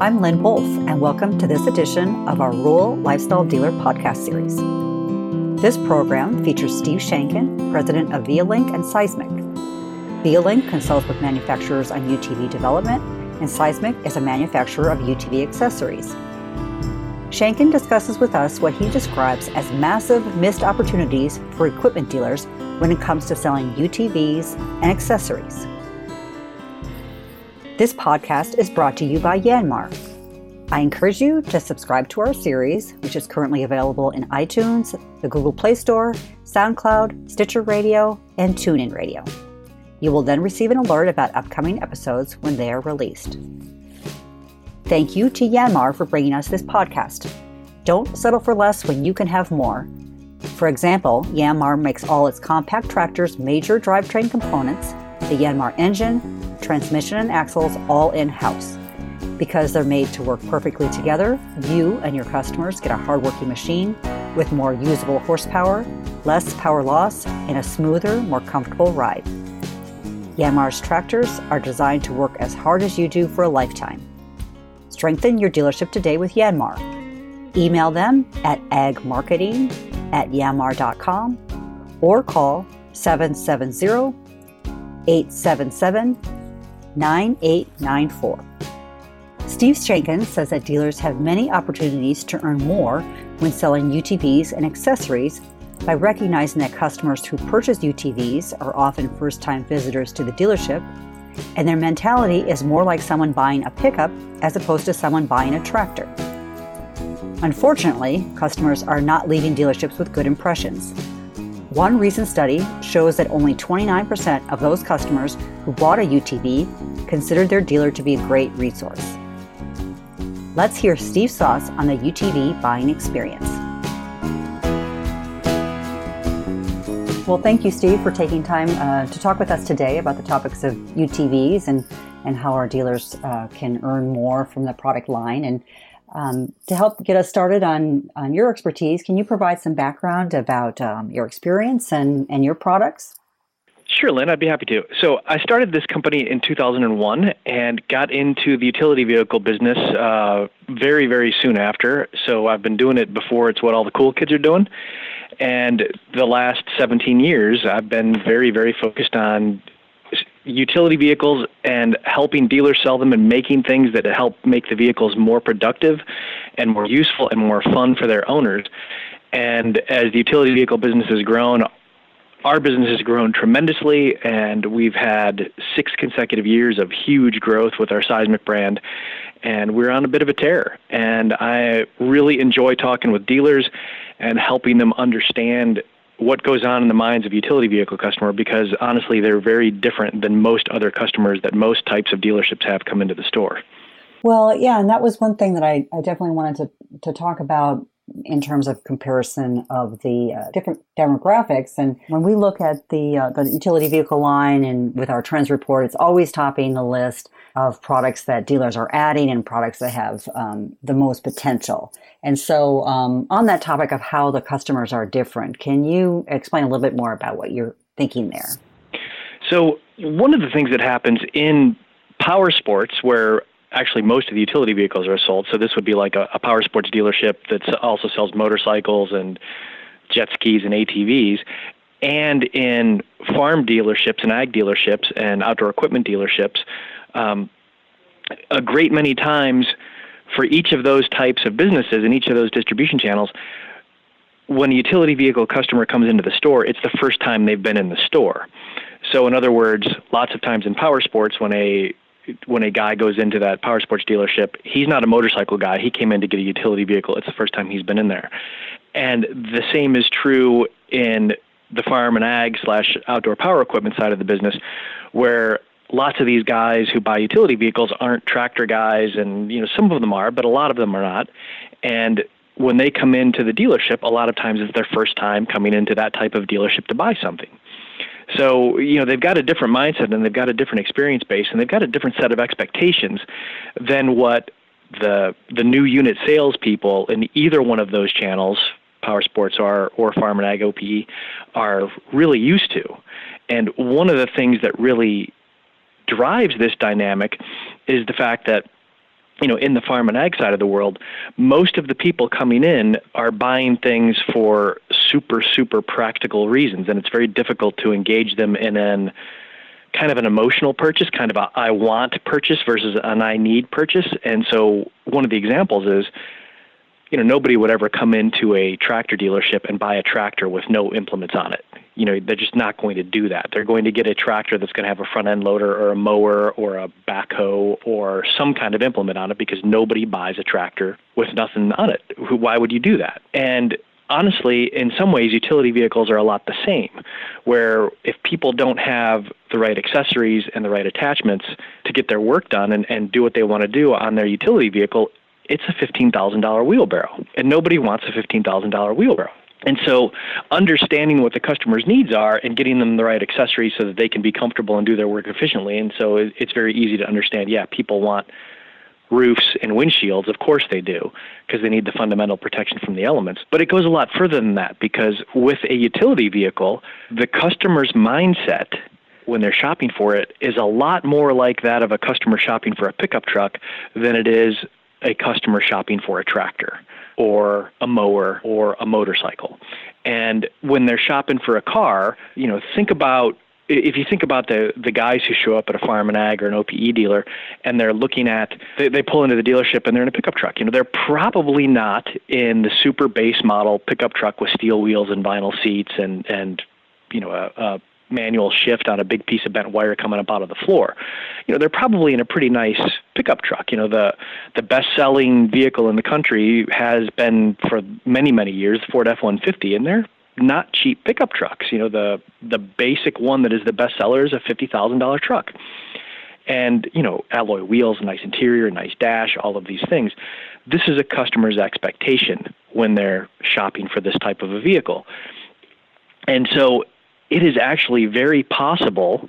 I'm Lynn Wolf, and welcome to this edition of our Rural Lifestyle Dealer podcast series. This program features Steve Shankin, president of ViaLink and Seizmik. ViaLink consults with manufacturers on UTV development, and Seizmik is a manufacturer of UTV accessories. Shankin discusses with us what he describes as massive missed opportunities for equipment dealers when it comes to selling UTVs and accessories. This podcast is brought to you by Yanmar. I encourage you to subscribe to our series, which is currently available in iTunes, the Google Play Store, SoundCloud, Stitcher Radio, and TuneIn Radio. You will then receive an alert about upcoming episodes when they are released. Thank you to Yanmar for bringing us this podcast. Don't settle for less when you can have more. For example, Yanmar makes all its compact tractors' major drivetrain components, the Yanmar engine, transmission, and axles all in house. Because they're made to work perfectly together, you and your customers get a hardworking machine with more usable horsepower, less power loss, and a smoother, more comfortable ride. Yanmar's tractors are designed to work as hard as you do for a lifetime. Strengthen your dealership today with Yanmar. Email them at agmarketing at yanmar.com or call 770 877 9894. Steve Shankin says that dealers have many opportunities to earn more when selling UTVs and accessories by recognizing that customers who purchase UTVs are often first time visitors to the dealership, and their mentality is more like someone buying a pickup as opposed to someone buying a tractor. Unfortunately, customers are not leaving dealerships with good impressions. One recent study shows that only 29% of those customers who bought a UTV considered their dealer to be a great resource. Let's hear Steve's thoughts on the UTV buying experience. Well, thank you, Steve, for taking time uh, to talk with us today about the topics of UTVs and, and how our dealers uh, can earn more from the product line. And um, to help get us started on, on your expertise, can you provide some background about um, your experience and, and your products? Sure, Lynn, I'd be happy to. So, I started this company in 2001 and got into the utility vehicle business uh, very, very soon after. So, I've been doing it before it's what all the cool kids are doing. And the last 17 years, I've been very, very focused on utility vehicles and helping dealers sell them and making things that help make the vehicles more productive and more useful and more fun for their owners. And as the utility vehicle business has grown, our business has grown tremendously, and we've had six consecutive years of huge growth with our Seizmik brand, and we're on a bit of a tear. And I really enjoy talking with dealers and helping them understand what goes on in the minds of utility vehicle customer because honestly they're very different than most other customers that most types of dealerships have come into the store. Well, yeah, and that was one thing that I, I definitely wanted to, to talk about in terms of comparison of the uh, different demographics. And when we look at the uh, the utility vehicle line and with our trends report, it's always topping the list of products that dealers are adding and products that have um, the most potential. And so, um, on that topic of how the customers are different, can you explain a little bit more about what you're thinking there? So, one of the things that happens in power sports, where actually most of the utility vehicles are sold, so this would be like a, a power sports dealership that also sells motorcycles and jet skis and ATVs, and in farm dealerships and ag dealerships and outdoor equipment dealerships, um, a great many times for each of those types of businesses and each of those distribution channels, when a utility vehicle customer comes into the store, it's the first time they've been in the store. So, in other words, lots of times in power sports, when a when a guy goes into that power sports dealership, he's not a motorcycle guy. He came in to get a utility vehicle. It's the first time he's been in there. And the same is true in the farm and ag slash outdoor power equipment side of the business, where lots of these guys who buy utility vehicles aren't tractor guys, and you know some of them are, but a lot of them are not. And when they come into the dealership, a lot of times it's their first time coming into that type of dealership to buy something. So, you know, they've got a different mindset and they've got a different experience base and they've got a different set of expectations than what the the new unit salespeople in either one of those channels, power sports or or farm and ag OPE, are really used to. And one of the things that really drives this dynamic is the fact that you know, in the farm and ag side of the world, most of the people coming in are buying things for super, super practical reasons, and it's very difficult to engage them in an kind of an emotional purchase, kind of a I want purchase versus an I need purchase. And so one of the examples is, you know, nobody would ever come into a tractor dealership and buy a tractor with no implements on it. You know, they're just not going to do that. They're going to get a tractor that's going to have a front end loader or a mower or a backhoe or some kind of implement on it because nobody buys a tractor with nothing on it. Why would you do that? And honestly, in some ways, utility vehicles are a lot the same, where if people don't have the right accessories and the right attachments to get their work done and, and do what they want to do on their utility vehicle, it's a $15,000 wheelbarrow. And nobody wants a $15,000 wheelbarrow. And so, understanding what the customer's needs are and getting them the right accessories so that they can be comfortable and do their work efficiently. And so, it's very easy to understand yeah, people want roofs and windshields, of course they do, because they need the fundamental protection from the elements. But it goes a lot further than that because with a utility vehicle, the customer's mindset when they're shopping for it is a lot more like that of a customer shopping for a pickup truck than it is a customer shopping for a tractor or a mower or a motorcycle. And when they're shopping for a car, you know, think about if you think about the the guys who show up at a farm and ag or an OPE dealer and they're looking at they, they pull into the dealership and they're in a pickup truck, you know, they're probably not in the super base model pickup truck with steel wheels and vinyl seats and and you know a, a manual shift on a big piece of bent wire coming up out of the floor. You know, they're probably in a pretty nice pickup truck. You know, the the best selling vehicle in the country has been for many, many years the Ford F one fifty and they're not cheap pickup trucks. You know, the the basic one that is the best seller is a fifty thousand dollar truck, and you know, alloy wheels, nice interior, nice dash, all of these things. This is a customer's expectation when they're shopping for this type of a vehicle, and so it is actually very possible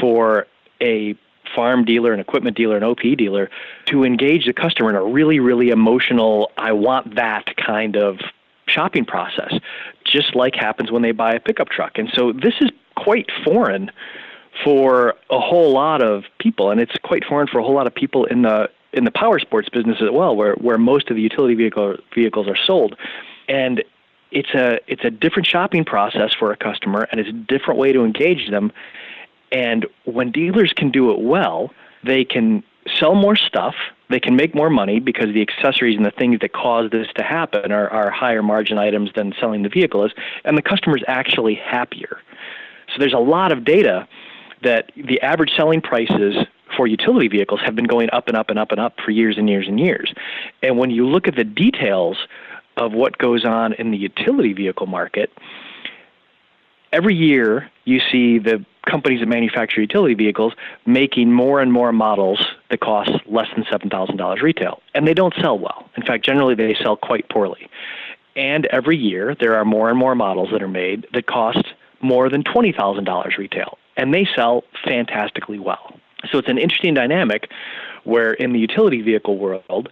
for a farm dealer, an equipment dealer, an OP dealer to engage the customer in a really, really emotional, I want that kind of shopping process, just like happens when they buy a pickup truck. And so this is quite foreign for a whole lot of people, and it's quite foreign for a whole lot of people in the in the power sports business as well, where where most of the utility vehicle vehicles are sold, and it's a it's a different shopping process for a customer, and it's a different way to engage them. And when dealers can do it well, they can sell more stuff they can make more money because the accessories and the things that cause this to happen are, are higher margin items than selling the vehicle is, and the customer is actually happier. So there's a lot of data that the average selling prices for utility vehicles have been going up and up and up and up for years and years and years. And when you look at the details of what goes on in the utility vehicle market, every year you see the companies that manufacture utility vehicles making more and more models that cost less than $7,000 retail. And they don't sell well. In fact, generally they sell quite poorly. And every year there are more and more models that are made that cost more than $20,000 retail. And they sell fantastically well. So it's an interesting dynamic where in the utility vehicle world,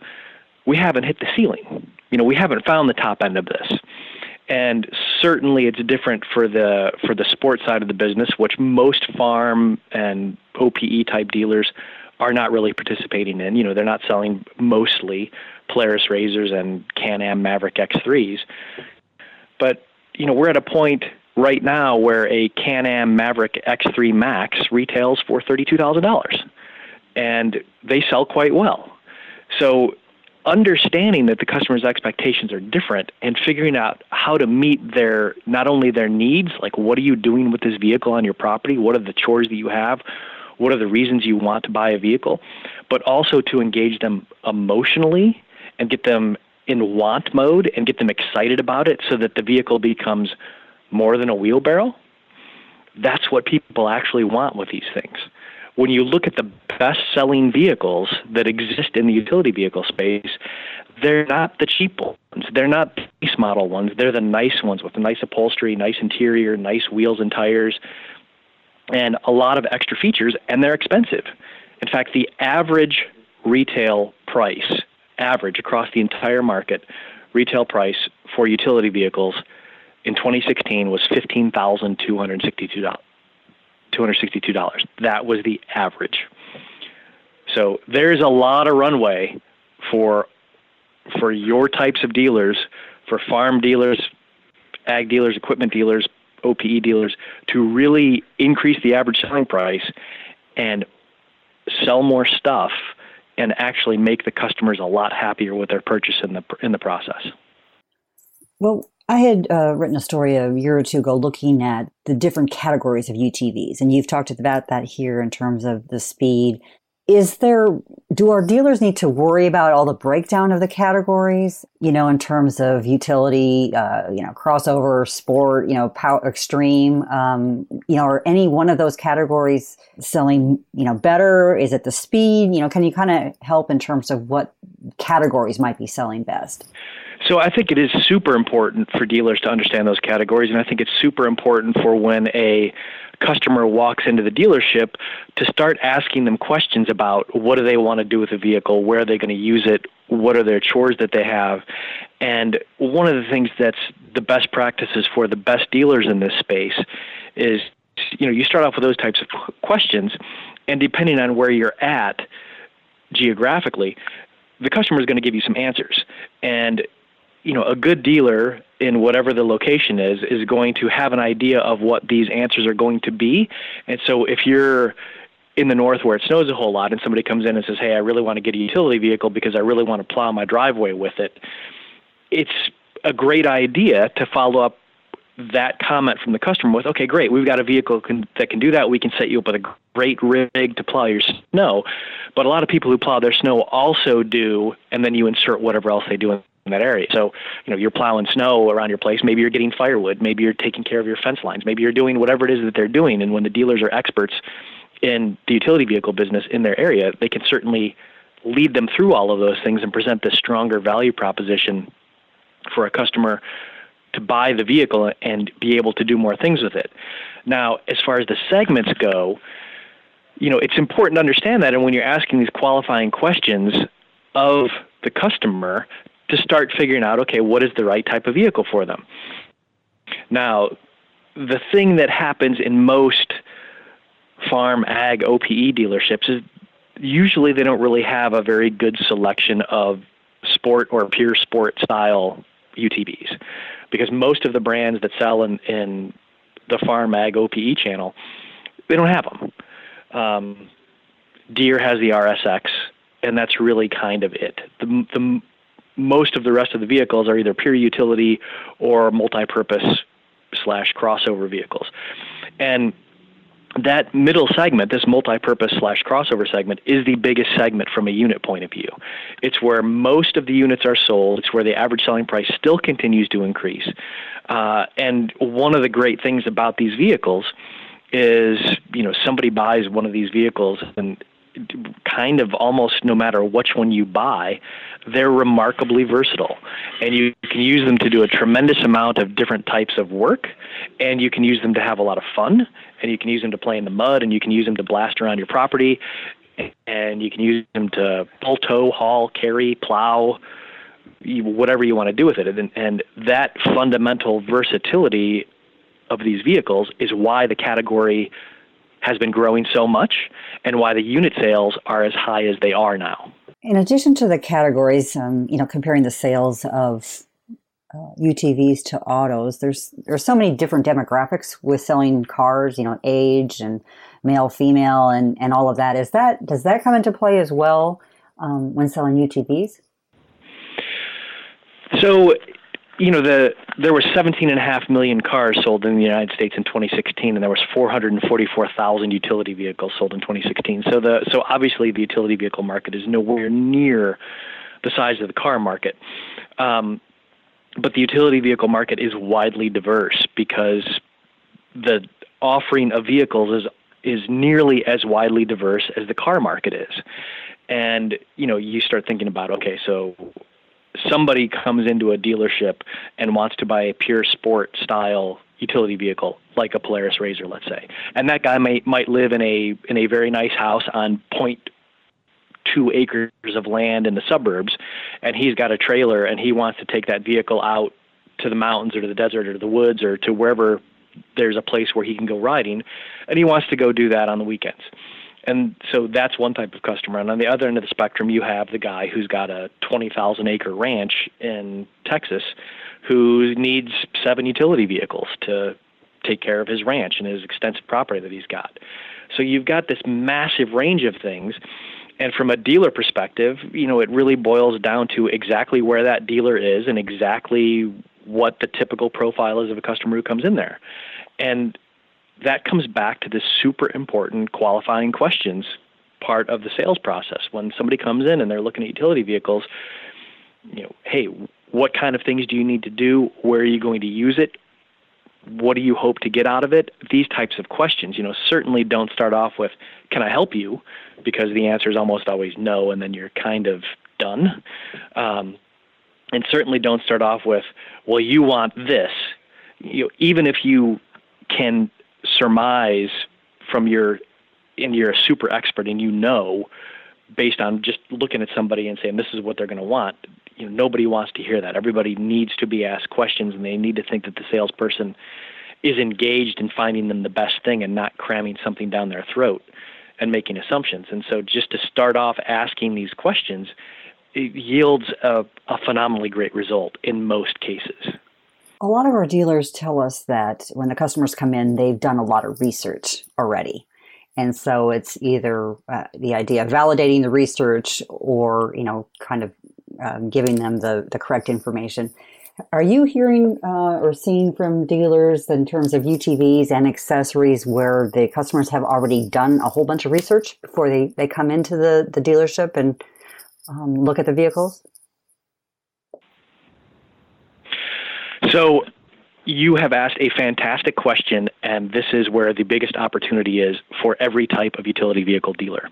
we haven't hit the ceiling. You know, we haven't found the top end of this and certainly it's different for the for the sports side of the business, which most farm and OPE type dealers are not really participating in. You know, they're not selling mostly Polaris RZRs and Can-Am Maverick X3s. But, you know, we're at a point right now where a Can-Am Maverick X3 Max retails for $32,000 and they sell quite well. So understanding that the customer's expectations are different and figuring out how to meet their not only their needs like what are you doing with this vehicle on your property? What are the chores that you have? What are the reasons you want to buy a vehicle? But also to engage them emotionally and get them in want mode and get them excited about it so that the vehicle becomes more than a wheelbarrow. That's what people actually want with these things when you look at the best selling vehicles that exist in the utility vehicle space, they're not the cheap ones. They're not base model ones. They're the nice ones with nice upholstery, nice interior, nice wheels and tires, and a lot of extra features, and they're expensive. In fact, the average retail price, average across the entire market, retail price for utility vehicles in 2016 was $15,262. $262. That was the average. So there's a lot of runway for for your types of dealers, for farm dealers, ag dealers, equipment dealers, OPE dealers, to really increase the average selling price and sell more stuff and actually make the customers a lot happier with their purchase in the in the process. Well, I had uh, written a story a year or two ago looking at the different categories of UTVs, and you've talked about that here in terms of the speed. Is there, do our dealers need to worry about all the breakdown of the categories, you know, in terms of utility, uh, you know, crossover, sport, you know, power, extreme, um, you know, are any one of those categories selling, you know, better? Is it the speed? You know, can you kind of help in terms of what categories might be selling best? So I think it is super important for dealers to understand those categories, and I think it's super important for when a customer walks into the dealership to start asking them questions about what do they want to do with the vehicle, where are they going to use it, what are their chores that they have. And one of the things that's the best practices for the best dealers in this space is you know, you start off with those types of questions and depending on where you're at geographically, the customer is going to give you some answers. And you know, a good dealer in whatever the location is is going to have an idea of what these answers are going to be. And so if you're in the north where it snows a whole lot and somebody comes in and says, "Hey, I really want to get a utility vehicle because I really want to plow my driveway with it." It's a great idea to follow up that comment from the customer with, okay, great, we've got a vehicle can, that can do that. We can set you up with a great rig to plow your snow. But a lot of people who plow their snow also do, and then you insert whatever else they do in that area. So, you know, you're plowing snow around your place. Maybe you're getting firewood. Maybe you're taking care of your fence lines. Maybe you're doing whatever it is that they're doing. And when the dealers are experts in the utility vehicle business in their area, they can certainly lead them through all of those things and present this stronger value proposition for a customer to buy the vehicle and be able to do more things with it. Now, as far as the segments go, you know, it's important to understand that and when you're asking these qualifying questions of the customer to start figuring out okay, what is the right type of vehicle for them. Now, the thing that happens in most farm ag OPE dealerships is usually they don't really have a very good selection of sport or pure sport style UTVs because most of the brands that sell in, in the farm ag OPE channel they don't have them. Um, Deere has the RSX, and that's really kind of it. The, the most of the rest of the vehicles are either pure utility or multi-purpose slash crossover vehicles. And that middle segment, this multi-purpose slash crossover segment, is the biggest segment from a unit point of view. It's where most of the units are sold. It's where the average selling price still continues to increase. Uh, and one of the great things about these vehicles is, you know, somebody buys one of these vehicles and kind of almost no matter which one you buy, they're remarkably versatile. And you can use them to do a tremendous amount of different types of work, and you can use them to have a lot of fun, and you can use them to play in the mud, and you can use them to blast around your property, and you can use them to pull, tow, haul, carry, plow, whatever you want to do with it. And, and that fundamental versatility of these vehicles is why the category has been growing so much and why the unit sales are as high as they are now. In addition to the categories, um, you know, comparing the sales of uh, UTVs to autos, there's there's so many different demographics with selling cars. You know, age and male, female, and and all of that. Is that does that come into play as well um, when selling UTVs? So you know the there were 17.5 million cars sold in the United States in 2016, and there was 444,000 utility vehicles sold in 2016. So the so obviously the utility vehicle market is nowhere near the size of the car market. Um, but the utility vehicle market is widely diverse because the offering of vehicles is is nearly as widely diverse as the car market is. And you know, you start thinking about okay, so somebody comes into a dealership and wants to buy a pure sport style utility vehicle like a Polaris RZR, let's say, and that guy may might live in a in a very nice house on point two acres of land in the suburbs, and he's got a trailer and he wants to take that vehicle out to the mountains or to the desert or to the woods or to wherever there's a place where he can go riding, and he wants to go do that on the weekends. And so that's one type of customer. And on the other end of the spectrum, you have the guy who's got a 20,000 acre ranch in Texas who needs seven utility vehicles to take care of his ranch and his extensive property that he's got. So you've got this massive range of things. And from a dealer perspective, you know, it really boils down to exactly where that dealer is and exactly what the typical profile is of a customer who comes in there. And that comes back to this super important qualifying questions part of the sales process. When somebody comes in and they're looking at utility vehicles, you know, hey, what kind of things do you need to do? Where are you going to use it? What do you hope to get out of it? These types of questions, you know, certainly don't start off with, can I help you? Because the answer is almost always no, and then you're kind of done. Um, and certainly don't start off with, well, you want this. You know, even if you can surmise from your, and you're a super expert and you know, based on just looking at somebody and saying this is what they're going to want. You know, nobody wants to hear that. Everybody needs to be asked questions, and they need to think that the salesperson is engaged in finding them the best thing and not cramming something down their throat and making assumptions. And so, just to start off asking these questions yields a, a phenomenally great result in most cases. A lot of our dealers tell us that when the customers come in, they've done a lot of research already. And so it's either uh, the idea of validating the research or, you know, kind of um, giving them the, the correct information. Are you hearing uh, or seeing from dealers in terms of UTVs and accessories where the customers have already done a whole bunch of research before they, they come into the, the dealership and um, look at the vehicles? So you have asked a fantastic question, and this is where the biggest opportunity is for every type of utility vehicle dealer.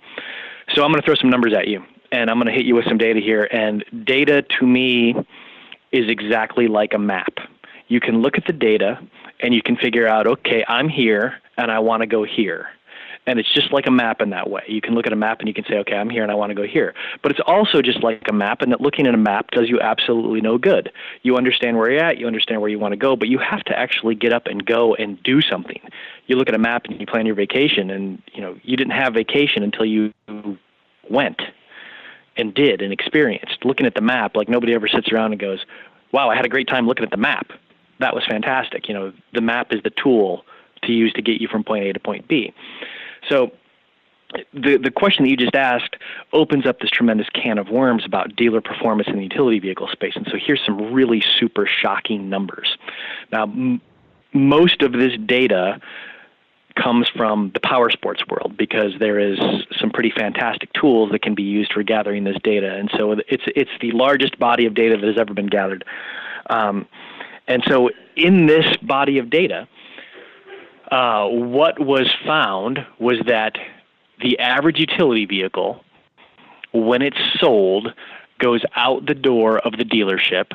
So I'm going to throw some numbers at you, and I'm going to hit you with some data here. And data to me is exactly like a map. You can look at the data and you can figure out, okay, I'm here and I want to go here. And it's just like a map in that way. You can look at a map and you can say, okay, I'm here and I want to go here. But it's also just like a map, and that looking at a map does you absolutely no good. You understand where you're at, you understand where you want to go, but you have to actually get up and go and do something. You look at a map and you plan your vacation, and you know you didn't have vacation until you went and did and experienced. Looking at the map, like nobody ever sits around and goes, "Wow, I had a great time looking at the map. That was fantastic." You know, the map is the tool to use to get you from point A to point B. So the the question that you just asked opens up this tremendous can of worms about dealer performance in the utility vehicle space. And so here's some really super shocking numbers. Now, m- most of this data comes from the power sports world because there is some pretty fantastic tools that can be used for gathering this data. And so it's it's the largest body of data that has ever been gathered. Um, and so in this body of data, uh, what was found was that the average utility vehicle, when it's sold, goes out the door of the dealership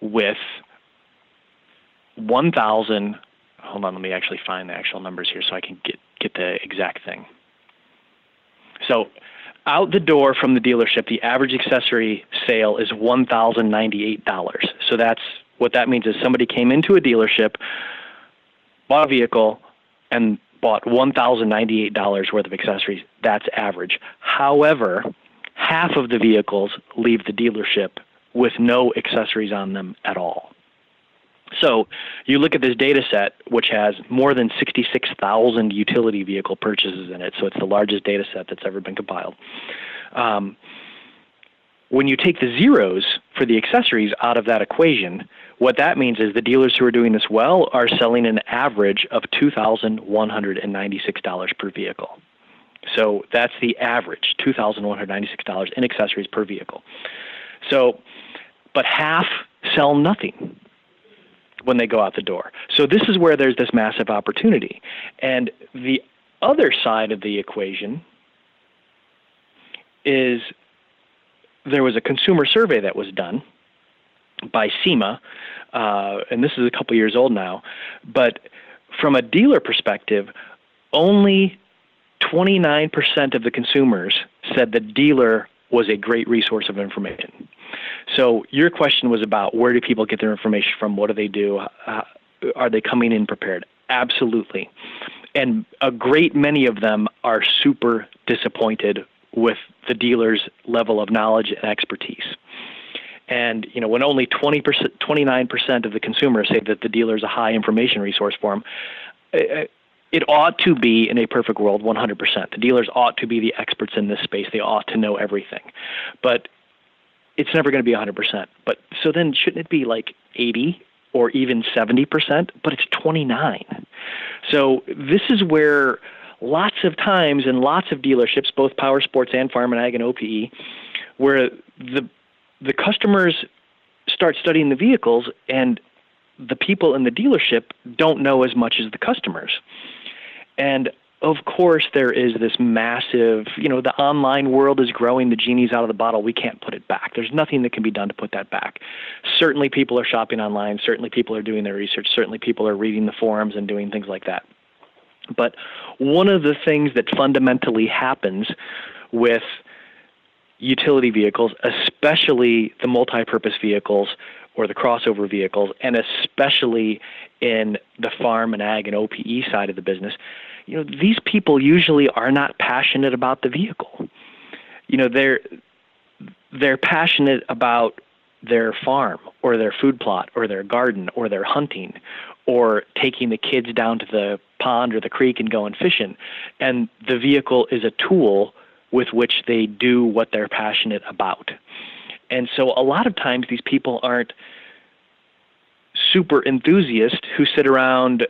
with 1,000. Hold on, let me actually find the actual numbers here so I can get, get the exact thing. So, out the door from the dealership, the average accessory sale is $1,098. So, that's what that means is somebody came into a dealership, bought a vehicle, and bought $1,098 worth of accessories. That's average. However, half of the vehicles leave the dealership with no accessories on them at all. So you look at this data set, which has more than 66,000 utility vehicle purchases in it. So it's the largest data set that's ever been compiled. Um, when you take the zeros for the accessories out of that equation, what that means is the dealers who are doing this well are selling an average of $2,196 per vehicle. So that's the average, $2,196 in accessories per vehicle. So, but half sell nothing when they go out the door. So this is where there's this massive opportunity. And the other side of the equation is there was a consumer survey that was done by SEMA, uh, and this is a couple years old now. But from a dealer perspective, only 29% of the consumers said the dealer was a great resource of information. So your question was about where do people get their information from? What do they do? Uh, are they coming in prepared? Absolutely. and a great many of them are super disappointed with the dealer's level of knowledge and expertise. And you know, when only 20%, 29% of the consumers say that the dealer is a high information resource for them, eh, eh, it ought to be in a perfect world 100%. The dealers ought to be the experts in this space. They ought to know everything. But it's never going to be 100%. But so then shouldn't it be like 80 or even 70%? But it's 29. So this is where lots of times in lots of dealerships, both power sports and farm and ag and OPE, where the the customers start studying the vehicles and the people in the dealership don't know as much as the customers. And of course, there is this massive, you know, the online world is growing. The genie's out of the bottle. We can't put it back. There's nothing that can be done to put that back. Certainly, people are shopping online. Certainly, people are doing their research. Certainly, people are reading the forums and doing things like that. But one of the things that fundamentally happens with utility vehicles, especially the multi purpose vehicles or the crossover vehicles, and especially in the farm and ag and OPE side of the business, you know, these people usually are not passionate about the vehicle. You know, they're they're passionate about their farm or their food plot or their garden or their hunting or taking the kids down to the pond or the creek and going fishing. And the vehicle is a tool with which they do what they're passionate about. And so a lot of times these people aren't super enthusiasts who sit around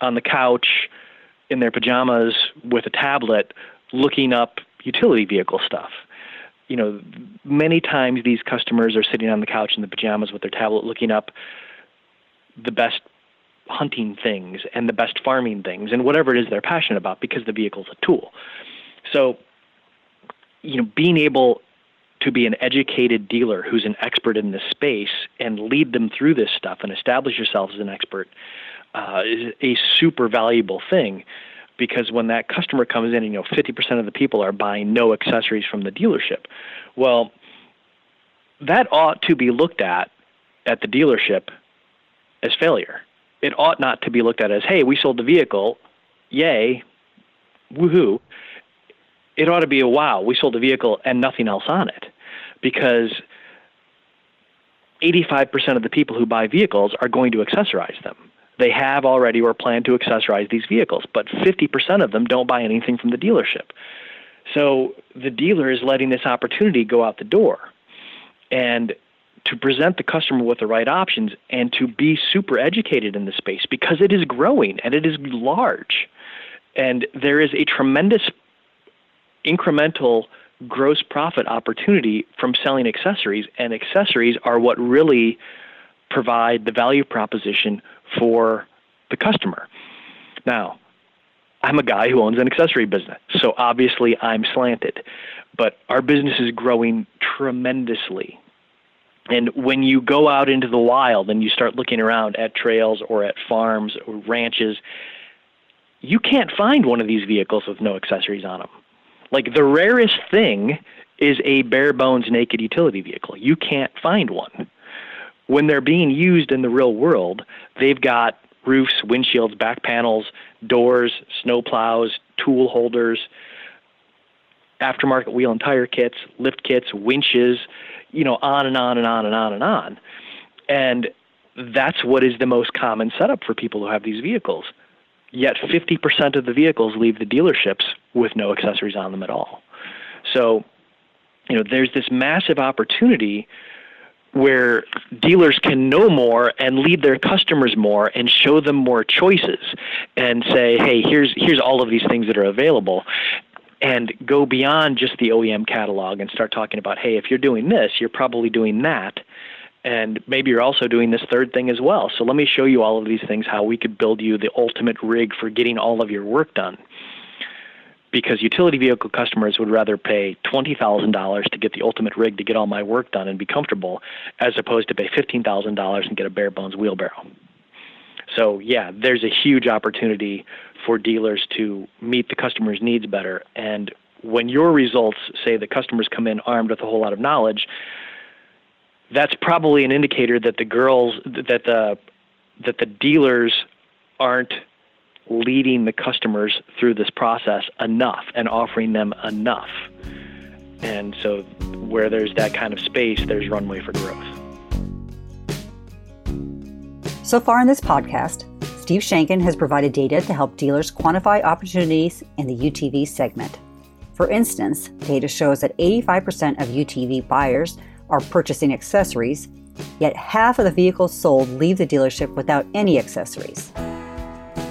on the couch in their pajamas with a tablet looking up utility vehicle stuff. You know, many times these customers are sitting on the couch in the pajamas with their tablet looking up the best hunting things and the best farming things and whatever it is they're passionate about because the vehicle's a tool. So, you know, being able to be an educated dealer who's an expert in this space and lead them through this stuff and establish yourself as an expert uh, is a super valuable thing because when that customer comes in, you know, 50% of the people are buying no accessories from the dealership. Well, that ought to be looked at at the dealership as failure. It ought not to be looked at as, hey, we sold the vehicle, yay, woohoo. It ought to be a wow, we sold the vehicle and nothing else on it. Because 85% of the people who buy vehicles are going to accessorize them they have already or plan to accessorize these vehicles, but 50% of them don't buy anything from the dealership. So the dealer is letting this opportunity go out the door. And to present the customer with the right options and to be super educated in the space because it is growing and it is large. And there is a tremendous incremental gross profit opportunity from selling accessories, and accessories are what really provide the value proposition for the customer. Now, I'm a guy who owns an accessory business, so obviously I'm slanted, but our business is growing tremendously. And when you go out into the wild and you start looking around at trails or at farms or ranches, you can't find one of these vehicles with no accessories on them. Like the rarest thing is a bare bones naked utility vehicle. You can't find one when they're being used in the real world, they've got roofs, windshields, back panels, doors, snow plows, tool holders, aftermarket wheel and tire kits, lift kits, winches, you know, on and on and on and on and on. And that's what is the most common setup for people who have these vehicles. Yet 50% of the vehicles leave the dealerships with no accessories on them at all. So, you know, there's this massive opportunity where dealers can know more and lead their customers more and show them more choices and say, hey, here's here's all of these things that are available and go beyond just the OEM catalog and start talking about, hey, if you're doing this, you're probably doing that. And maybe you're also doing this third thing as well. So let me show you all of these things, how we could build you the ultimate rig for getting all of your work done because utility vehicle customers would rather pay $20,000 to get the ultimate rig to get all my work done and be comfortable as opposed to pay $15,000 and get a bare bones wheelbarrow. So, yeah, there's a huge opportunity for dealers to meet the customer's needs better. And when your results say that customers come in armed with a whole lot of knowledge, that's probably an indicator that the girls that the that the dealers aren't leading the customers through this process enough and offering them enough. And so, where there's that kind of space, there's runway for growth. So far in this podcast, Steve Shankin has provided data to help dealers quantify opportunities in the UTV segment. For instance, data shows that 85% of UTV buyers are purchasing accessories, yet half of the vehicles sold leave the dealership without any accessories.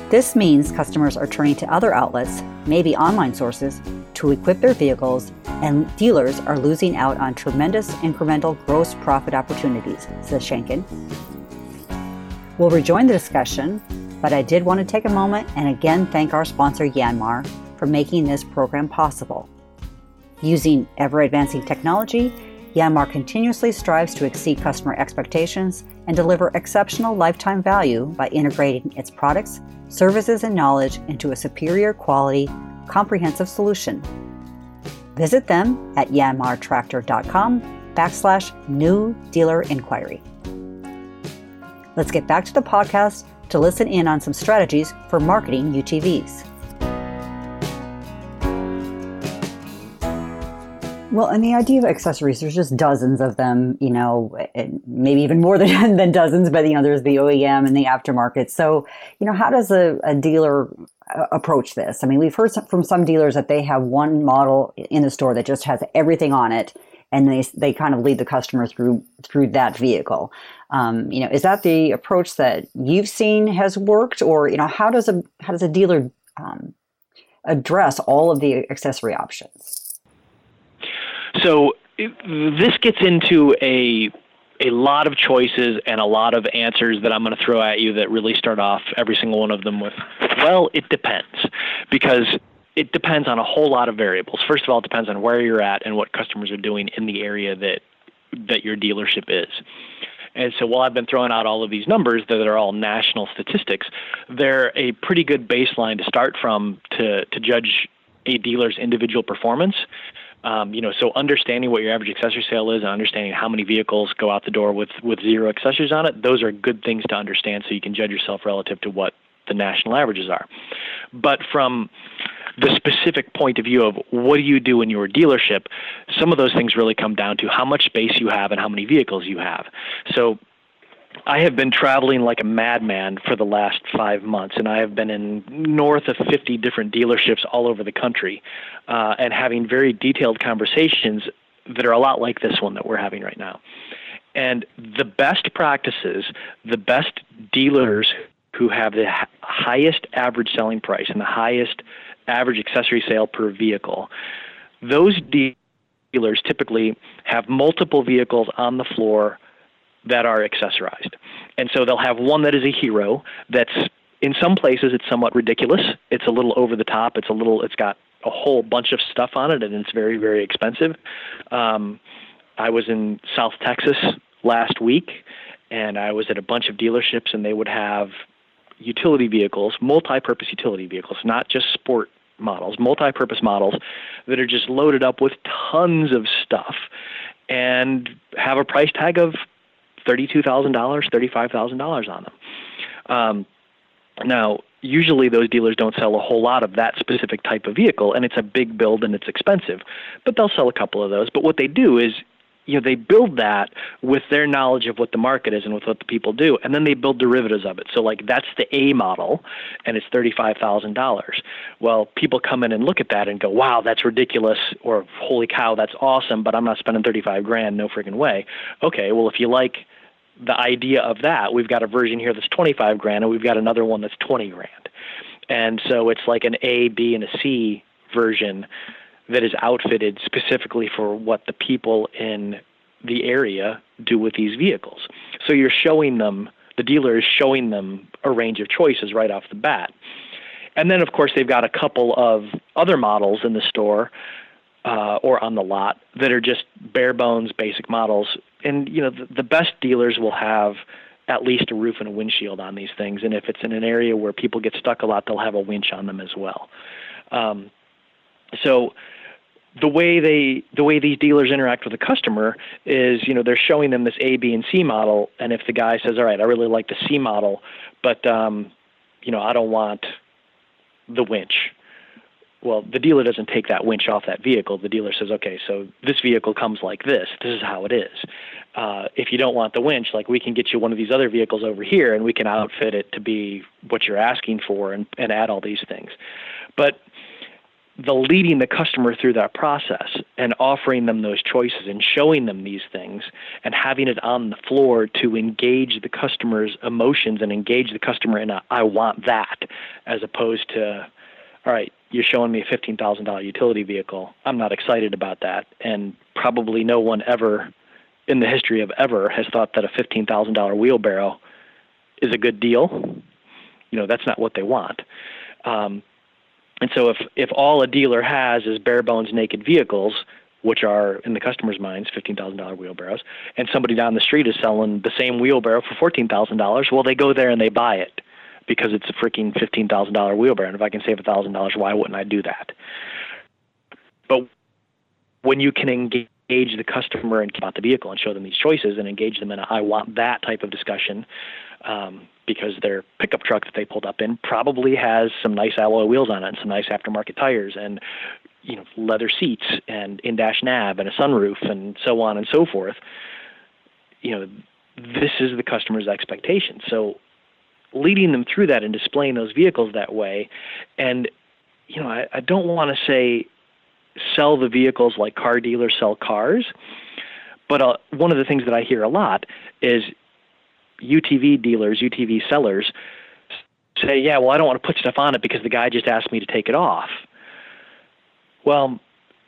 This means customers are turning to other outlets, maybe online sources, to equip their vehicles, and dealers are losing out on tremendous incremental gross profit opportunities, says Shankin. We'll rejoin the discussion, but I did want to take a moment and again thank our sponsor, Yanmar, for making this program possible. Using ever advancing technology, Yanmar continuously strives to exceed customer expectations and deliver exceptional lifetime value by integrating its products, services, and knowledge into a superior quality, comprehensive solution. Visit them at yanmartractor.com backslash new dealer inquiry. Let's get back to the podcast to listen in on some strategies for marketing UTVs. Well, and the idea of accessories, there's just dozens of them, you know, maybe even more than, than dozens, but, you know, there's the OEM and the aftermarket. So, you know, how does a, a dealer uh, approach this? I mean, we've heard from some dealers that they have one model in the store that just has everything on it and they, they kind of lead the customer through through that vehicle. Um, you know, is that the approach that you've seen has worked, or you know, how does a how does a dealer um, address all of the accessory options? So this gets into a a lot of choices and a lot of answers that I'm going to throw at you that really start off every single one of them with, well, it depends, because it depends on a whole lot of variables. First of all, it depends on where you're at and what customers are doing in the area that that your dealership is. And so while I've been throwing out all of these numbers that are all national statistics, they're a pretty good baseline to start from to to judge a dealer's individual performance um, you know, so understanding what your average accessory sale is and understanding how many vehicles go out the door with, with zero accessories on it, those are good things to understand so you can judge yourself relative to what the national averages are. But from the specific point of view of what do you do in your dealership, some of those things really come down to how much space you have and how many vehicles you have. So I have been traveling like a madman for the last five months, and I have been in north of 50 different dealerships all over the country uh, and having very detailed conversations that are a lot like this one that we're having right now. And the best practices, the best dealers who have the highest average selling price and the highest average accessory sale per vehicle, those dealers typically have multiple vehicles on the floor that are accessorized. And so they'll have one that is a hero that's in some places it's somewhat ridiculous. It's a little over the top. It's a little it's got a whole bunch of stuff on it and it's very very expensive. Um, I was in South Texas last week and I was at a bunch of dealerships and they would have utility vehicles, multi-purpose utility vehicles, not just sport models, multi-purpose models that are just loaded up with tons of stuff and have a price tag of $32,000, $35,000 on them. Um, now, usually those dealers don't sell a whole lot of that specific type of vehicle, and it's a big build and it's expensive. But they'll sell a couple of those. But what they do is, you know, they build that with their knowledge of what the market is and with what the people do, and then they build derivatives of it. So, like, that's the A model, and it's thirty-five thousand dollars. Well, people come in and look at that and go, "Wow, that's ridiculous," or "Holy cow, that's awesome," but I'm not spending thirty-five grand, no freaking way. Okay, well, if you like the idea of that. We've got a version here that's 25 grand, and we've got another one that's 20 grand. And so it's like an A, B, and a C version that is outfitted specifically for what the people in the area do with these vehicles. So you're showing them, the dealer is showing them a range of choices right off the bat. And then, of course, they've got a couple of other models in the store uh, or on the lot that are just bare bones basic models. And you know, the, the best dealers will have at least a roof and a windshield on these things. And if it's in an area where people get stuck a lot, they'll have a winch on them as well. Um, so the way they the way these dealers interact with the customer is you know they're showing them this A, B, and C model, and if the guy says, "All right, I really like the C model, but um, you know I don't want the winch. Well, the dealer doesn't take that winch off that vehicle. The dealer says, okay, so this vehicle comes like this. This is how it is. Uh, if you don't want the winch, like we can get you one of these other vehicles over here and we can outfit it to be what you're asking for and, and add all these things. But the leading the customer through that process and offering them those choices and showing them these things and having it on the floor to engage the customer's emotions and engage the customer in a I want that as opposed to all right you're showing me a $15,000 utility vehicle. I'm not excited about that. And probably no one ever in the history of ever has thought that a $15,000 wheelbarrow is a good deal. You know that's not what they want. Um, and so if if all a dealer has is bare bones naked vehicles, which are in the customer's minds fifteen thousand dollar wheelbarrows, and somebody down the street is selling the same wheelbarrow for fourteen thousand dollars, well they go there and they buy it because it's a freaking fifteen thousand dollar wheelbarrow. And if I can save a thousand dollars, why wouldn't I do that? But when you can engage the customer and about the vehicle and show them these choices and engage them in a I want that type of discussion, um, because their pickup truck that they pulled up in probably has some nice alloy wheels on it and some nice aftermarket tires and you know leather seats and in-dash nav and a sunroof and so on and so forth. You know this is the customer's expectation. So leading them through that and displaying those vehicles that way and you know I, I don't want to say sell the vehicles like car dealers sell cars but uh, one of the things that I hear a lot is UTV dealers, UTV sellers say, yeah, well, I don't want to put stuff on it because the guy just asked me to take it off. Well,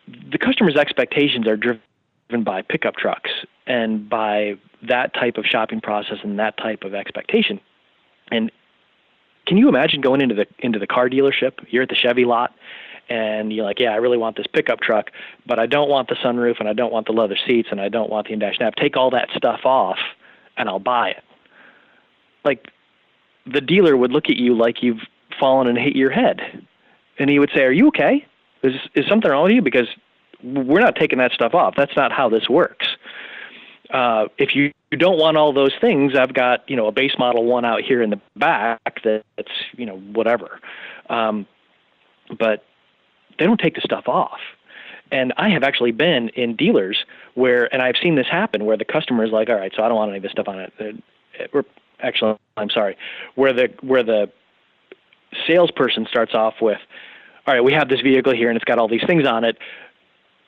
the customer's expectations are driven by pickup trucks and by that type of shopping process and that type of expectation. And can you imagine going into the into the car dealership? You're at the Chevy lot and you're like, yeah, I really want this pickup truck, but I don't want the sunroof and I don't want the leather seats and I don't want the in-dash nav. Take all that stuff off and I'll buy it like the dealer would look at you like you've fallen and hit your head, and he would say, "Are you okay? Is is something wrong with you? Because we're not taking that stuff off. That's not how this works. Uh, if you, you don't want all those things, I've got you know a base model one out here in the back that's you know whatever, um, but they don't take the stuff off. And I have actually been in dealers where, and I've seen this happen, where the customer is like, "All right, so I don't want any of this stuff on it." Actually I'm sorry, where the where the salesperson starts off with, all right, we have this vehicle here and it's got all these things on it.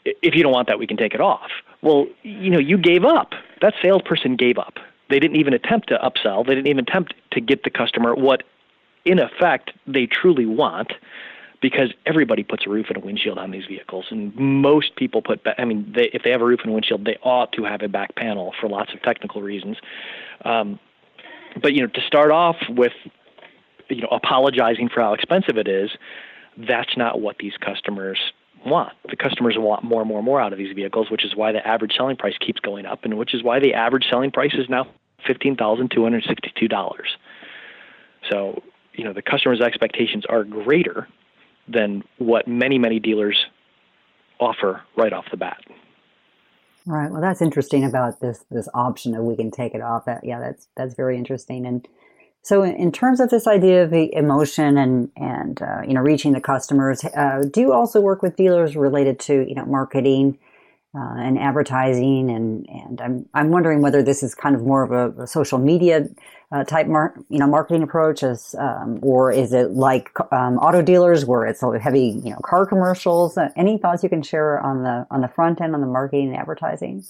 If you don't want that, we can take it off. Well, you know, you gave up. That salesperson gave up. They didn't even attempt to upsell. They didn't even attempt to get the customer what, in effect, they truly want because everybody puts a roof and a windshield on these vehicles, and most people put. Back, I mean, they, if they have a roof and a windshield, they ought to have a back panel for lots of technical reasons. Um, but you know, to start off with, you know, apologizing for how expensive it is, that's not what these customers want. The customers want more and more and more out of these vehicles, which is why the average selling price keeps going up, and which is why the average selling price is now fifteen thousand two hundred sixty-two dollars. So, you know, the customer's expectations are greater than what many many dealers offer right off the bat. Right. Well, that's interesting about this this option that we can take it off. That yeah, that's that's very interesting. And so, in, in terms of this idea of the emotion and and uh, you know reaching the customers, uh, do you also work with dealers related to you know marketing uh, and advertising? And and I'm I'm wondering whether this is kind of more of a, a social media uh, type mar- you know marketing approach as um, or is it like um, auto dealers where it's heavy you know car commercials uh, any thoughts you can share on the on the front end on the marketing and advertising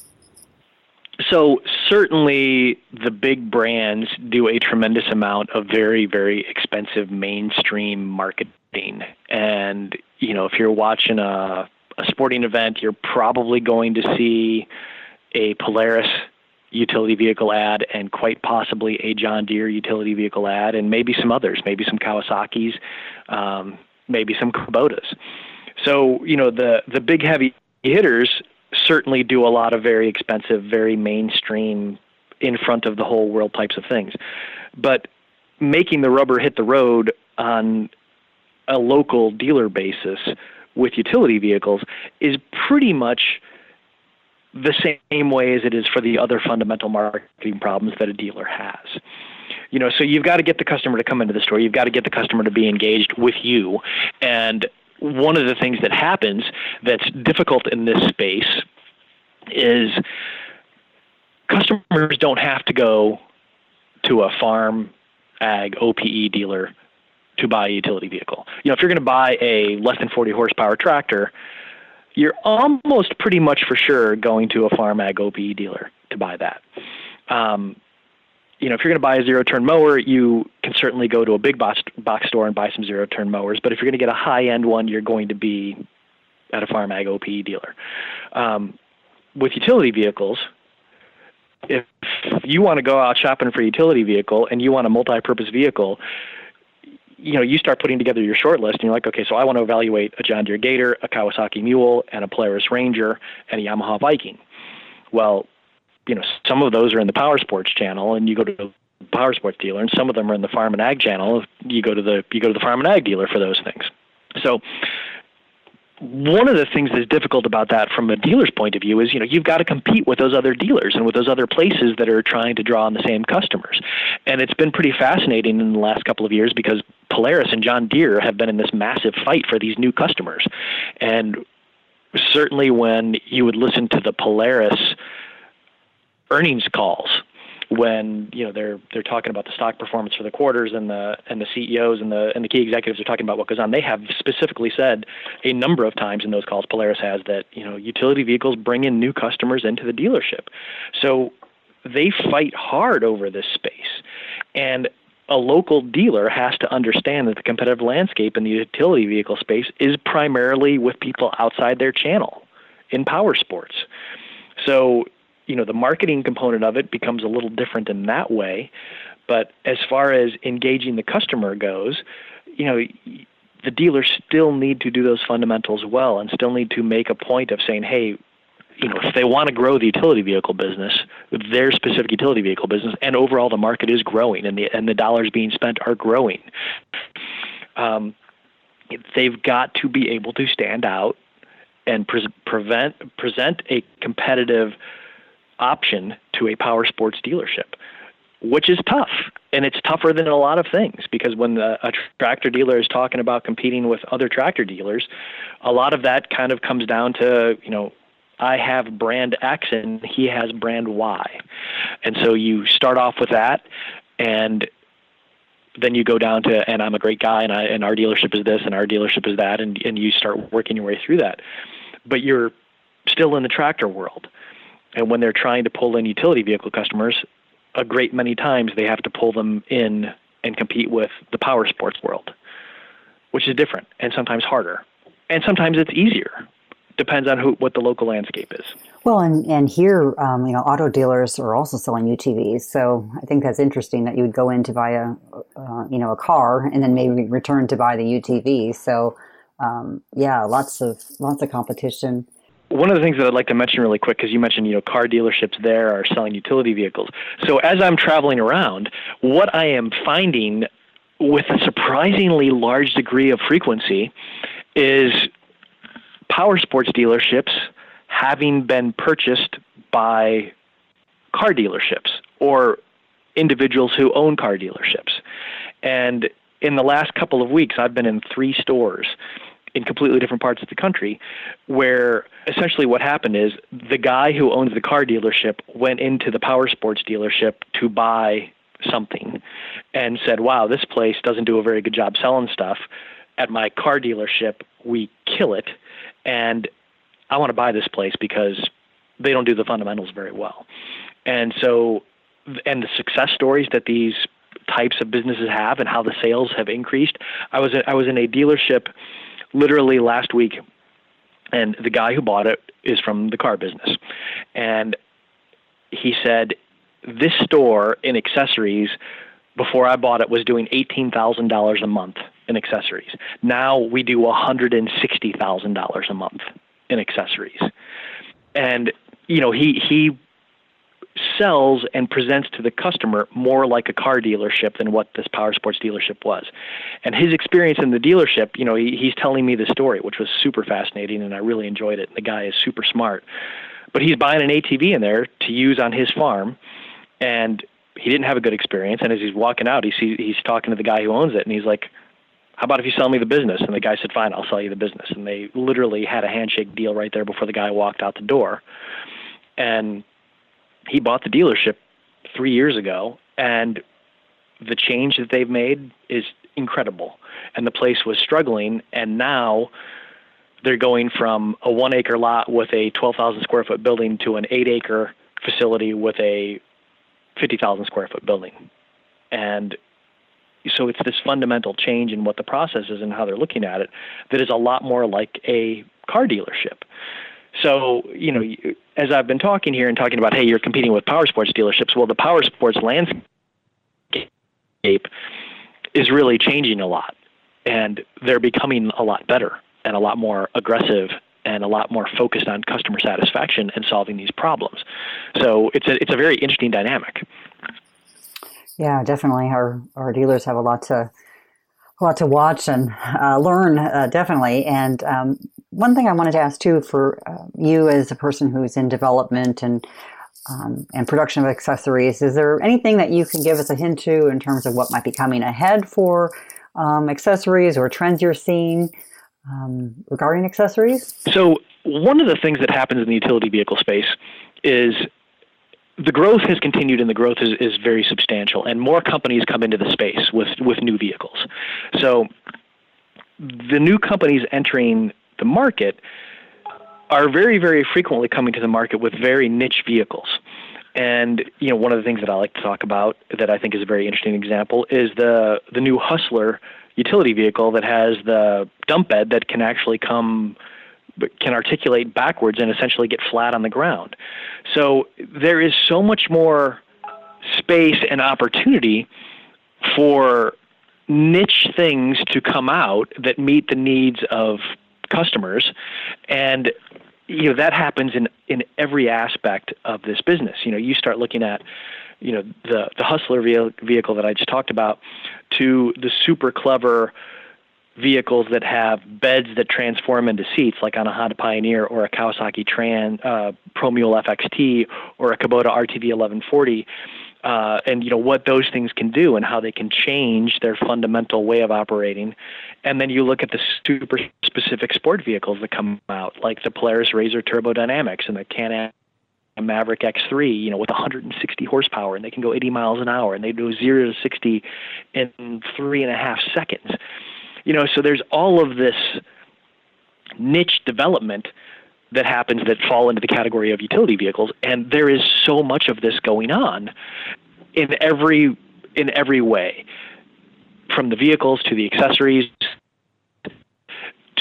so certainly the big brands do a tremendous amount of very very expensive mainstream marketing and you know if you're watching a a sporting event you're probably going to see a Polaris utility vehicle ad and quite possibly a John Deere utility vehicle ad and maybe some others, maybe some Kawasaki's, um, maybe some Kubotas. So, you know, the, the big heavy hitters certainly do a lot of very expensive, very mainstream, in front of the whole world types of things. But making the rubber hit the road on a local dealer basis with utility vehicles is pretty much the same way as it is for the other fundamental marketing problems that a dealer has. You know, so you've got to get the customer to come into the store. You've got to get the customer to be engaged with you. And one of the things that happens that's difficult in this space is customers don't have to go to a farm ag OPE dealer to buy a utility vehicle. You know, if you're going to buy a less than 40 horsepower tractor, you're almost pretty much for sure going to a farm ag OPE dealer to buy that. Um, you know, if you're going to buy a zero turn mower, you can certainly go to a big box, box store and buy some zero turn mowers. But if you're going to get a high end one, you're going to be at a farm ag OPE dealer. Um, with utility vehicles, if you want to go out shopping for a utility vehicle and you want a multi-purpose vehicle, you know, you start putting together your short list and you're like, okay, so I want to evaluate a John Deere Gator, a Kawasaki Mule, and a Polaris Ranger, and a Yamaha Viking. Well, you know, some of those are in the Power Sports channel, and you go to the Power Sports dealer, and some of them are in the Farm and Ag channel. You go to the you go to the Farm and Ag dealer for those things. So one of the things that's difficult about that from a dealer's point of view is you know you've got to compete with those other dealers and with those other places that are trying to draw on the same customers. And it's been pretty fascinating in the last couple of years because Polaris and John Deere have been in this massive fight for these new customers. And certainly when you would listen to the Polaris earnings calls when you know they're they're talking about the stock performance for the quarters and the and the CEOs and the and the key executives are talking about what goes on. They have specifically said a number of times in those calls, Polaris has that you know utility vehicles bring in new customers into the dealership, so they fight hard over this space, and a local dealer has to understand that the competitive landscape in the utility vehicle space is primarily with people outside their channel in power sports. So you know the marketing component of it becomes a little different in that way. But as far as engaging the customer goes you know the dealers still need to do those fundamentals well and still need to make a point of saying hey you know if they want to grow the utility vehicle business their specific utility vehicle business and overall the market is growing and the and the dollars being spent are growing. Um, they've got to be able to stand out and pre- prevent present a competitive option to a power sports dealership, which is tough. And it's tougher than a lot of things because when the, a tractor dealer is talking about competing with other tractor dealers, a lot of that kind of comes down to, you know, I have brand X and he has brand Y. And so you start off with that and then you go down to and I'm a great guy and I and our dealership is this and our dealership is that and and you start working your way through that. But you're still in the tractor world. And when they're trying to pull in utility vehicle customers, a great many times they have to pull them in and compete with the power sports world, which is different and sometimes harder. And sometimes it's easier. Depends on who what the local landscape is. Well, and and here, um, you know, auto dealers are also selling UTVs. So I think that's interesting that you would go in to buy a, uh, you know, a car and then maybe return to buy the UTV. So um, yeah, lots of lots of competition one of the things that I'd like to mention really quick, because you mentioned, you know, car dealerships there are selling utility vehicles. So as I'm traveling around, what I am finding with a surprisingly large degree of frequency is power sports dealerships having been purchased by car dealerships or individuals who own car dealerships. And in the last couple of weeks, I've been in three stores in completely different parts of the country where essentially what happened is the guy who owns the car dealership went into the power sports dealership to buy something and said, "Wow, this place doesn't do a very good job selling stuff. At my car dealership, we kill it, and I want to buy this place because they don't do the fundamentals very well." And so and the success stories that these types of businesses have and how the sales have increased. I was I was in a dealership literally last week, and the guy who bought it is from the car business, and he said this store in accessories before I bought it was doing eighteen thousand dollars a month in accessories. Now we do one hundred and sixty thousand dollars a month in accessories, and you know he he sells and presents to the customer more like a car dealership than what this power sports dealership was. And his experience in the dealership, you know, he, he's telling me the story, which was super fascinating, and I really enjoyed it. And the guy is super smart. But he's buying an ATV in there to use on his farm, and he didn't have a good experience. And as he's walking out, he sees he's talking to the guy who owns it, and he's like, "How about if you sell me the business?" And the guy said, "Fine, I'll sell you the business." And they literally had a handshake deal right there before the guy walked out the door. And he bought the dealership three years ago, and the change that they've made is incredible. And the place was struggling, and now they're going from a one acre lot with a 12,000 square foot building to an eight acre facility with a 50,000 square foot building. And so it's this fundamental change in what the process is and how they're looking at it that is a lot more like a car dealership. So, you know, as I've been talking here and talking about, hey, you're competing with power sports dealerships. Well, the power sports landscape is really changing a lot, and they're becoming a lot better and a lot more aggressive and a lot more focused on customer satisfaction and solving these problems. So it's a it's a very interesting dynamic. Yeah, definitely. Our our dealers have a lot to a lot to watch and uh, learn, uh, definitely. And um, one thing I wanted to ask too, for uh, you as a person who's in development and um, and production of accessories, is there anything that you can give us a hint to in terms of what might be coming ahead for um, accessories or trends you're seeing? um, regarding accessories? So, one of the things that happens in the utility vehicle space is the growth has continued and the growth is, is very substantial, and more companies come into the space with, with new vehicles. So, the new companies entering the market are very, very frequently coming to the market with very niche vehicles. And you know, one of the things that I like to talk about that I think is a very interesting example is the the new Hustler utility vehicle that has the dump bed that can actually come can articulate backwards and essentially get flat on the ground. So there is so much more space and opportunity for niche things to come out that meet the needs of customers and you know that happens in in every aspect of this business you know you start looking at you know the the hustler vehicle that I just talked about to the super clever vehicles that have beds that transform into seats, like on a Honda Pioneer or a Kawasaki Tran uh, ProMule FXT or a Kubota RTV 1140. Uh, and you know what those things can do and how they can change their fundamental way of operating. And then you look at the super specific sport vehicles that come out, like the Polaris RZR Turbo Dynamix and the Can-Am Maverick X3, you know, with 160 horsepower, and they can go 80 miles an hour, and they do zero to 60 in three and a half seconds. You know, so there's all of this niche development that happens that fall into the category of utility vehicles, and there is so much of this going on in every in every way, from the vehicles to the accessories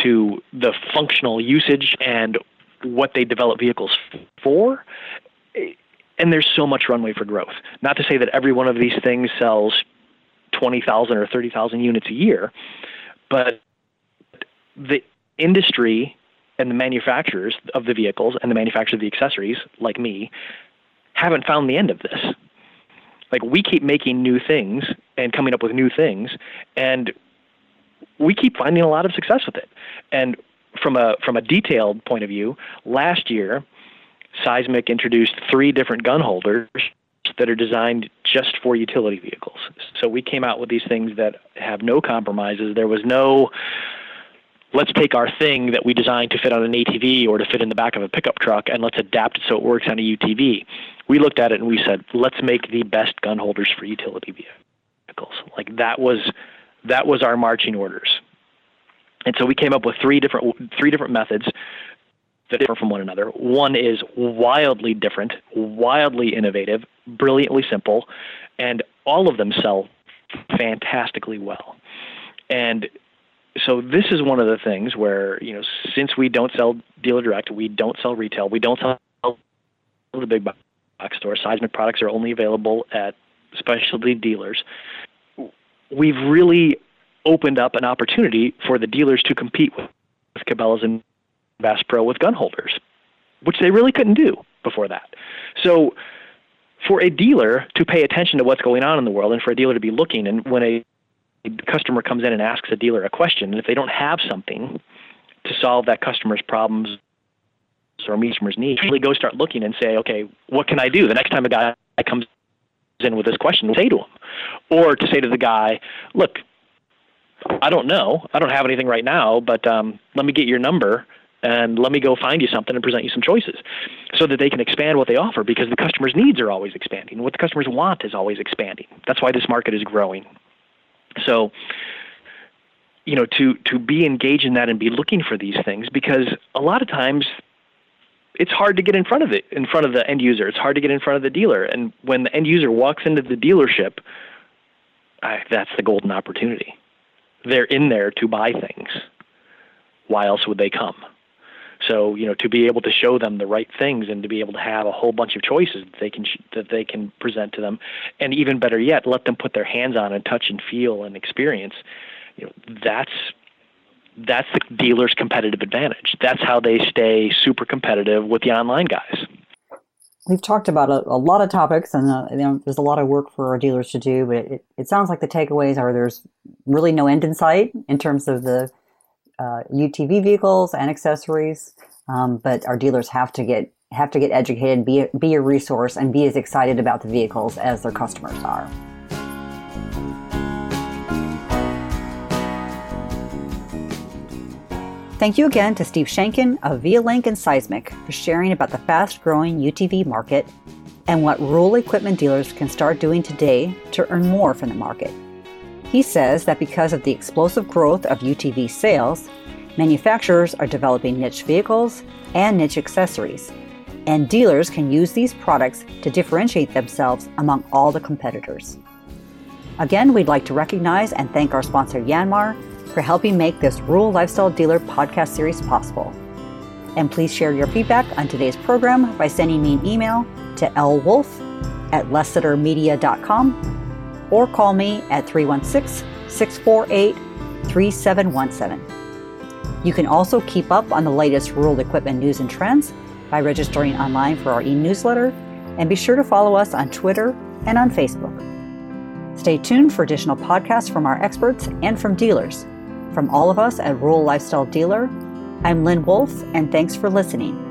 to the functional usage and what they develop vehicles for. And there's so much runway for growth. Not to say that every one of these things sells 20,000 or 30,000 units a year, but the industry and the manufacturers of the vehicles and the manufacturers of the accessories, like me, haven't found the end of this. Like we keep making new things and coming up with new things, and we keep finding a lot of success with it. And from a from a detailed point of view, last year, Seizmik introduced three different gun holders that are designed just for utility vehicles. So we came out with these things that have no compromises. There was no let's take our thing that we designed to fit on an ATV or to fit in the back of a pickup truck and let's adapt it so it works on a UTV. We looked at it and we said, let's make the best gun holders for utility vehicles. Like that was that was our marching orders. And so we came up with three different three different methods that differ from one another. One is wildly different, wildly innovative, brilliantly simple, and all of them sell fantastically well. And so this is one of the things where you know since we don't sell dealer direct, we don't sell retail, we don't sell the big box store. Seizmik products are only available at specialty dealers. We've really opened up an opportunity for the dealers to compete with, Cabela's and Bass Pro with gun holders, which they really couldn't do before that. So for a dealer to pay attention to what's going on in the world and for a dealer to be looking and when a customer comes in and asks a dealer a question and if they don't have something to solve that customer's problems or meet customer's needs, really go start looking and say, okay, what can I do? The next time a guy comes in with this question, say to him, or to say to the guy, look, I don't know, I don't have anything right now, but um, let me get your number and let me go find you something and present you some choices so that they can expand what they offer because the customer's needs are always expanding. What the customers want is always expanding. That's why this market is growing. So, you know, to, to be engaged in that and be looking for these things because a lot of times it's hard to get in front of it, in front of the end user. It's hard to get in front of the dealer. And when the end user walks into the dealership, I, that's the golden opportunity. They're in there to buy things. Why else would they come? So you know, to be able to show them the right things and to be able to have a whole bunch of choices that they can that they can present to them, and even better yet, let them put their hands on and touch and feel and experience. You know, that's that's the dealer's competitive advantage. That's how they stay super competitive with the online guys. We've talked about a, a lot of topics, and uh, you know, there's a lot of work for our dealers to do. But it, it sounds like the takeaways are there's really no end in sight in terms of the uh, UTV vehicles and accessories. Um, but our dealers have to get have to get educated, be a, be a resource, and be as excited about the vehicles as their customers are. Thank you again to Steve Shankin of ViaLink and Seizmik for sharing about the fast growing UTV market and what rural equipment dealers can start doing today to earn more from the market. He says that because of the explosive growth of UTV sales, manufacturers are developing niche vehicles and niche accessories, and dealers can use these products to differentiate themselves among all the competitors. Again, we'd like to recognize and thank our sponsor Yanmar for helping make this Rural Lifestyle Dealer podcast series possible. And please share your feedback on today's program by sending me an email to lwolf at lessitermedia.com or call me at 316 648 3717. You can also keep up on the latest rural equipment news and trends by registering online for our e newsletter, and be sure to follow us on Twitter and on Facebook. Stay tuned for additional podcasts from our experts and from dealers. From all of us at Rural Lifestyle Dealer, I'm Lynn Wolf, and thanks for listening.